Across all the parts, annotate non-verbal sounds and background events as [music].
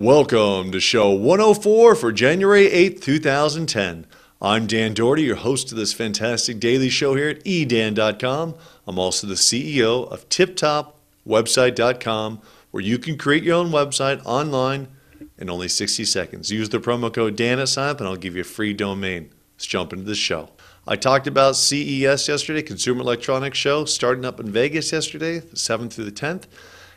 Welcome to show 104 for January 8th, 2010. I'm Dan Doherty, your host of this fantastic daily show here at edan.com. I'm also the CEO of tiptopwebsite.com, where you can create your own website online in only 60 seconds. Use the promo code Dan at sign up and I'll give you a free domain. Let's jump into the show. I talked about CES yesterday, Consumer Electronics Show, starting up in Vegas yesterday, the 7th through the 10th,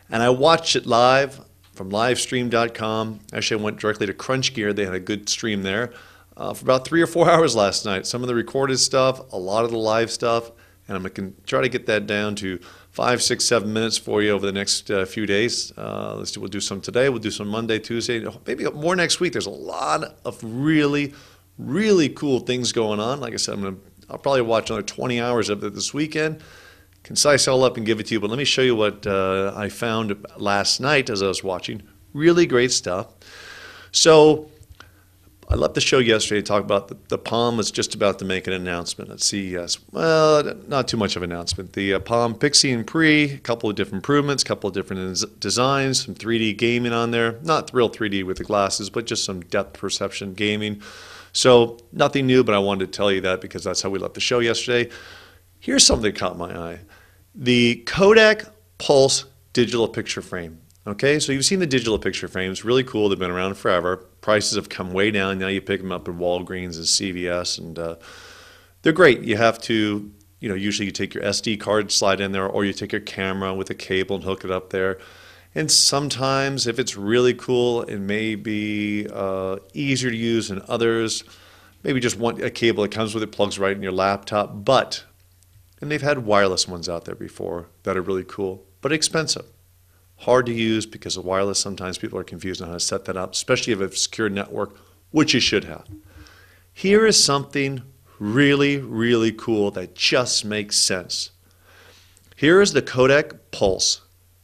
and I watched it live from livestream.com. Actually, I went directly to Crunch Gear. They had a good stream there uh, for about three or four [laughs] hours last night. Some of the recorded stuff, a lot of the live stuff, and I'm going to try to get that down to five, six, seven minutes for you over the next uh, few days. Uh, let's do, we'll do some today. We'll do some Monday, Tuesday, maybe more next week. There's a lot of really, really cool things going on. Like I said, I'm going to. I'll probably watch another 20 hours of it this weekend concise all up and give it to you. But let me show you what uh, I found last night as I was watching. Really great stuff. So I left the show yesterday to talk about the, the Palm was just about to make an announcement at CES. Well, not too much of an announcement. The uh, Palm Pixi and Pre, a couple of different improvements, a couple of different designs, some 3D gaming on there. Not real 3D with the glasses, but just some depth perception gaming. So nothing new, but I wanted to tell you that because that's how we left the show yesterday. Here's something that caught my eye the Kodak Pulse digital picture frame. Okay, so you've seen the digital picture frames, really cool. They've been around forever. Prices have come way down. Now you pick them up at Walgreens and CVS, and uh, they're great. You have to, you know, usually you take your SD card, slide in there, or you take your camera with a cable and hook it up there. And sometimes, if it's really cool, it may be uh, easier to use than others. Maybe just want a cable that comes with it, plugs right in your laptop. But and they've had wireless ones out there before that are really cool, but expensive. Hard to use because of wireless. Sometimes people are confused on how to set that up, especially if you have a secure network, which you should have. Here is something really, really cool that just makes sense. Here is the Kodak Pulse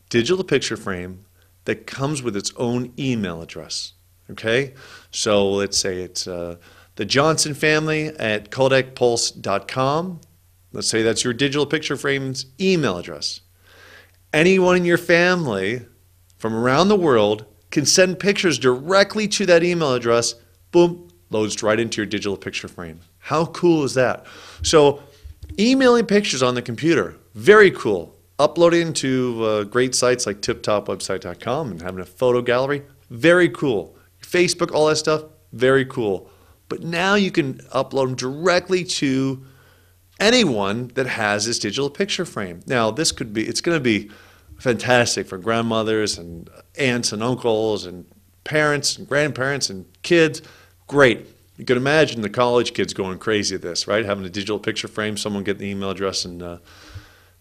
digital picture frame that comes with its own email address. Okay? So let's say it's uh, the Johnson family at kodakpulse.com. Let's say that's your digital picture frame's email address. Anyone in your family from around the world can send pictures directly to that email address. Boom, loads right into your digital picture frame. How cool is that? So, emailing pictures on the computer, very cool. Uploading to uh, great sites like tiptopwebsite.com and having a photo gallery, very cool. Facebook, all that stuff, very cool. But now you can upload them directly to anyone that has this digital picture frame. Now, this could be, it's going to be fantastic for grandmothers and aunts and uncles and parents and grandparents and kids. Great. You can imagine the college kids going crazy at this, right? Having a digital picture frame, someone getting the email address and uh,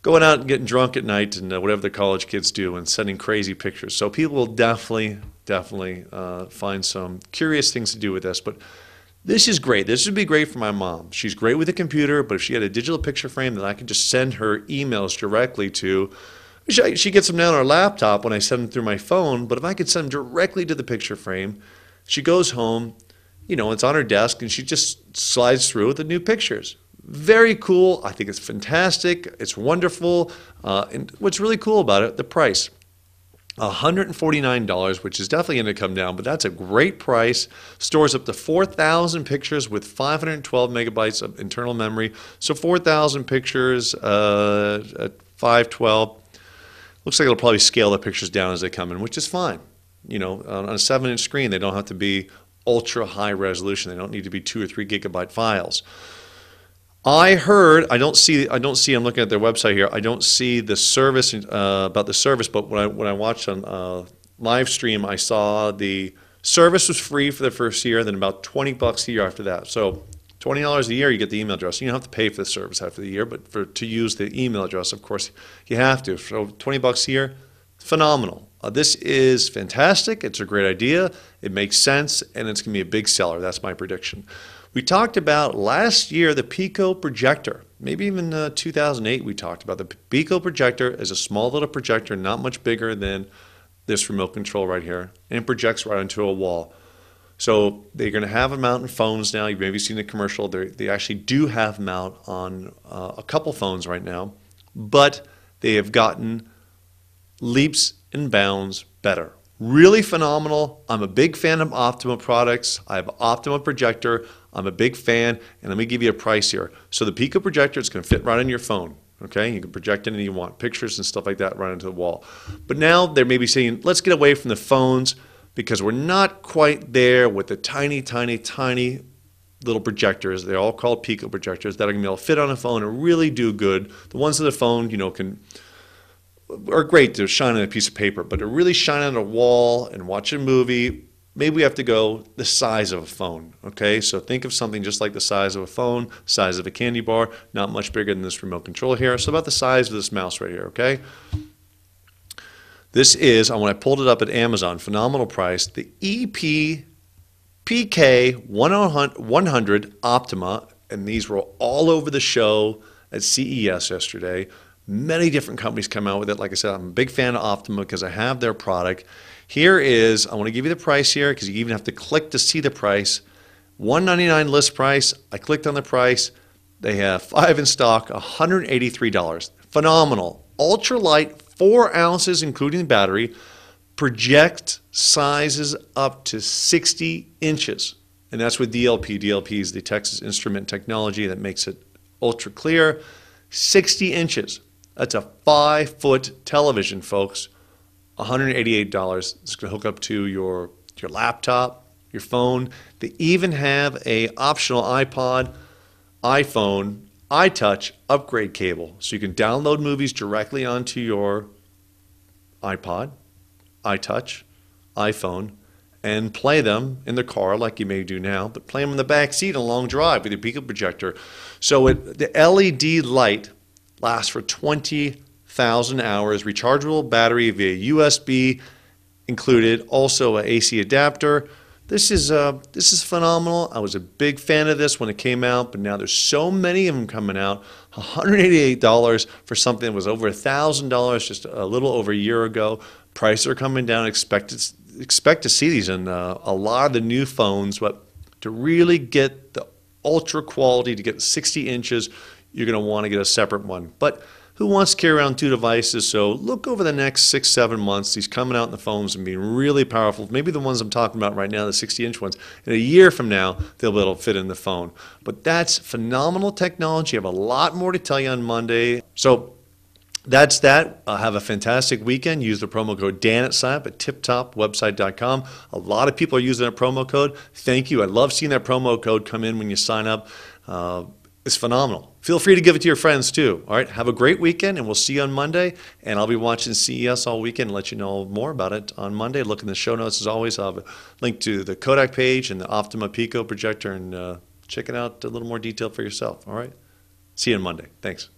going out and getting drunk at night and uh, whatever the college kids do and sending crazy pictures. So people will definitely, definitely uh, find some curious things to do with this. But this is great. This would be great for my mom. She's great with a computer, but if she had a digital picture frame that I could just send her emails directly to, she gets them down on her laptop when I send them through my phone, but if I could send them directly to the picture frame, she goes home, you know, it's on her desk, and she just slides through the new pictures. Very cool. I think it's fantastic. It's wonderful. Uh, and what's really cool about it, the price. $149, which is definitely going to come down, but that's a great price. Stores up to 4,000 pictures with 512 megabytes of internal memory. So 4,000 pictures uh, at 512. Looks like it'll probably scale the pictures down as they come in, which is fine. You know, on a 7 inch screen, they don't have to be ultra high resolution, they don't need to be 2 or 3 gigabyte files. I heard. I don't see. I don't see. I'm looking at their website here. I don't see the service uh, about the service. But when I when I watched on uh, live stream, I saw the service was free for the first year, then about 20 bucks a year after that. So twenty dollars a year, you get the email address. You don't have to pay for the service after the year, but for to use the email address, of course, you have to. So 20 bucks a year, phenomenal. Uh, this is fantastic. It's a great idea. It makes sense, and it's going to be a big seller. That's my prediction. We talked about last year the Pico projector. Maybe even uh, 2008 we talked about the Pico projector is a small little projector, not much bigger than this remote control right here, and projects right onto a wall. So they're going to have a mount in phones now. You've maybe seen the commercial. They're, they actually do have mount on uh, a couple phones right now, but they have gotten leaps and bounds better. Really phenomenal. I'm a big fan of Optoma products. I have Optoma projector. I'm a big fan, and let me give you a price here. So the Pico projector is going to fit right on your phone. Okay, you can project anything you want, pictures and stuff like that right into the wall. But now they're maybe saying, let's get away from the phones because we're not quite there with the tiny, tiny, tiny little projectors. They're all called Pico projectors that are going to be able to fit on a phone and really do good. The ones on the phone, you know, can are great to shine on a piece of paper, but to really shine on a wall and watch a movie, maybe we have to go the size of a phone. Okay, so think of something just like the size of a phone, size of a candy bar, not much bigger than this remote control here. So about the size of this mouse right here. Okay. This is, when I pulled it up at Amazon, phenomenal price, the EP PK 100 Optoma, and these were all over the show at CES yesterday. Many different companies come out with it. Like I said, I'm a big fan of Optoma because I have their product. Here is, I want to give you the price here because you even have to click to see the price. 199 list price. I clicked on the price. They have five in stock, $183. Phenomenal. Ultralight, four ounces, including the battery. Project sizes up to 60 inches. And that's with DLP. DLP is the Texas Instrument Technology that makes it ultra clear. 60 inches. That's a five foot television, folks. $188. It's going to hook up to your, your laptop, your phone. They even have a optional iPod, iPhone, iTouch upgrade cable. So you can download movies directly onto your iPod, iTouch, iPhone, and play them in the car like you may do now, but play them in the back seat on a long drive with your Pico projector. So it, the LED light lasts for 20,000 hours, rechargeable battery via USB included, also a AC adapter. This is uh, this is phenomenal. I was a big fan of this when it came out, but now there's so many of them coming out. $188 for something that was over $1,000 just a little over a year ago. Prices are coming down. Expect to, expect to see these in uh, a lot of the new phones, but to really get the ultra quality, to get 60 inches, you're going to want to get a separate one. But who wants to carry around two devices? So look over the next six, seven months. These coming out in the phones and being really powerful. Maybe the ones I'm talking about right now, the 60 inch ones. In a year from now, they'll be able to fit in the phone. But that's phenomenal technology. I have a lot more to tell you on Monday. So that's that. Uh, have a fantastic weekend. Use the promo code Dan at sign up at tiptopwebsite.com. A lot of people are using that promo code. Thank you. I love seeing that promo code come in when you sign up. Uh, is phenomenal. Feel free to give it to your friends too. All right, have a great weekend, and we'll see you on Monday. And I'll be watching CES all weekend and let you know more about it on Monday. Look in the show notes as always. I'll have a link to the Kodak page and the Optoma Pico projector, and uh, check it out a little more detail for yourself. All right, see you on Monday. Thanks.